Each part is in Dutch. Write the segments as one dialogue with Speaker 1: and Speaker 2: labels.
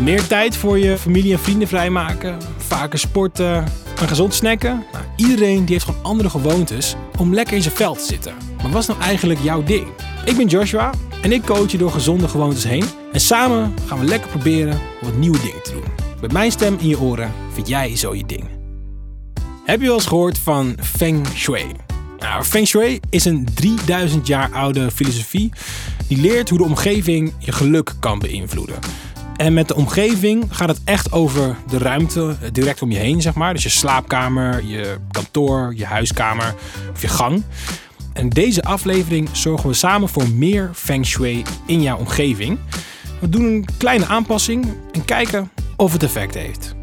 Speaker 1: Meer tijd voor je familie en vrienden vrijmaken, vaker sporten en gezond snacken. Nou, iedereen die heeft gewoon andere gewoontes om lekker in zijn vel te zitten. Maar wat is nou eigenlijk jouw ding? Ik ben Joshua en ik coach je door gezonde gewoontes heen. En samen gaan we lekker proberen om wat nieuwe dingen te doen. Met mijn stem in je oren vind jij zo je ding. Heb je wel eens gehoord van Feng Shui? Nou, Feng Shui is een 3000 jaar oude filosofie die leert hoe de omgeving je geluk kan beïnvloeden. En met de omgeving gaat het echt over de ruimte direct om je heen, zeg maar. Dus je slaapkamer, je kantoor, je huiskamer of je gang. En deze aflevering zorgen we samen voor meer feng shui in jouw omgeving. We doen een kleine aanpassing en kijken of het effect heeft.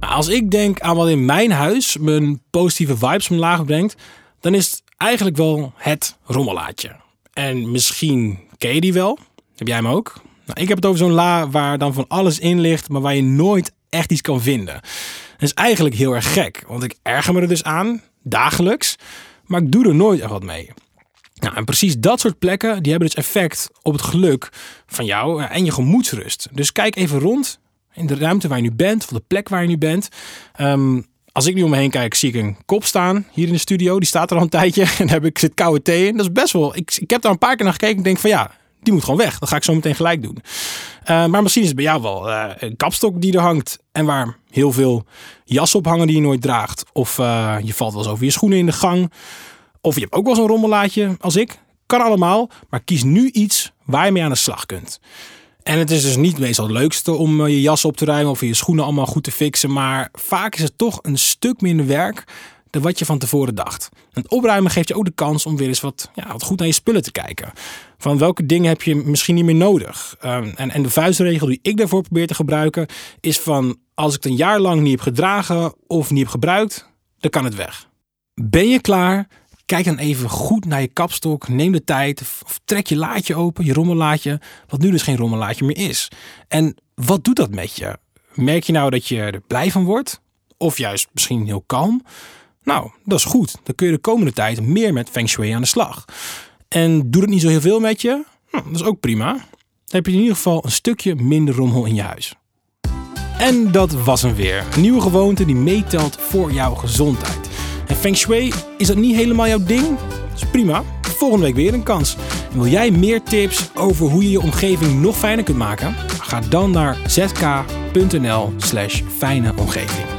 Speaker 1: Nou, als ik denk aan wat in mijn huis mijn positieve vibes omlaag brengt, dan is het eigenlijk wel het rommelaatje. En misschien ken je die wel. Heb jij hem ook? Nou, ik heb het over zo'n la waar dan van alles in ligt, maar waar je nooit echt iets kan vinden. Dat is eigenlijk heel erg gek, want ik erger me er dus aan, dagelijks, maar ik doe er nooit echt wat mee. Nou, en precies dat soort plekken die hebben dus effect op het geluk van jou en je gemoedsrust. Dus kijk even rond in de ruimte waar je nu bent, of de plek waar je nu bent. Ehm, als ik nu om me heen kijk, zie ik een kop staan hier in de studio. Die staat er al een tijdje en daar heb ik zit koude thee in. Dat is best wel. Ik, ik heb daar een paar keer naar gekeken en denk van ja, die moet gewoon weg. Dat ga ik zo meteen gelijk doen. Uh, maar misschien is het bij jou wel uh, een kapstok die er hangt. En waar heel veel jassen op hangen die je nooit draagt. Of uh, je valt wel eens over je schoenen in de gang. Of je hebt ook wel zo'n rommelaatje als ik. Kan allemaal. Maar kies nu iets waar je mee aan de slag kunt. En het is dus niet meestal het leukste om je jas op te ruimen of je schoenen allemaal goed te fixen. Maar vaak is het toch een stuk minder werk dan wat je van tevoren dacht. Het opruimen geeft je ook de kans om weer eens wat, ja, wat goed naar je spullen te kijken. Van welke dingen heb je misschien niet meer nodig? Um, en, en de vuistregel die ik daarvoor probeer te gebruiken is van als ik het een jaar lang niet heb gedragen of niet heb gebruikt, dan kan het weg. Ben je klaar? Kijk dan even goed naar je kapstok. Neem de tijd. Of trek je laadje open, je rommellaadje. Wat nu dus geen rommellaadje meer is. En wat doet dat met je? Merk je nou dat je er blij van wordt? Of juist misschien heel kalm? Nou, dat is goed. Dan kun je de komende tijd meer met Feng Shui aan de slag. En doet het niet zo heel veel met je? Nou, dat is ook prima. Dan heb je in ieder geval een stukje minder rommel in je huis. En dat was hem weer. Een nieuwe gewoonte die meetelt voor jouw gezondheid. En Feng Shui, is dat niet helemaal jouw ding? Dat is prima. Volgende week weer een kans. En wil jij meer tips over hoe je je omgeving nog fijner kunt maken? Ga dan naar zk.nl slash fijne omgeving.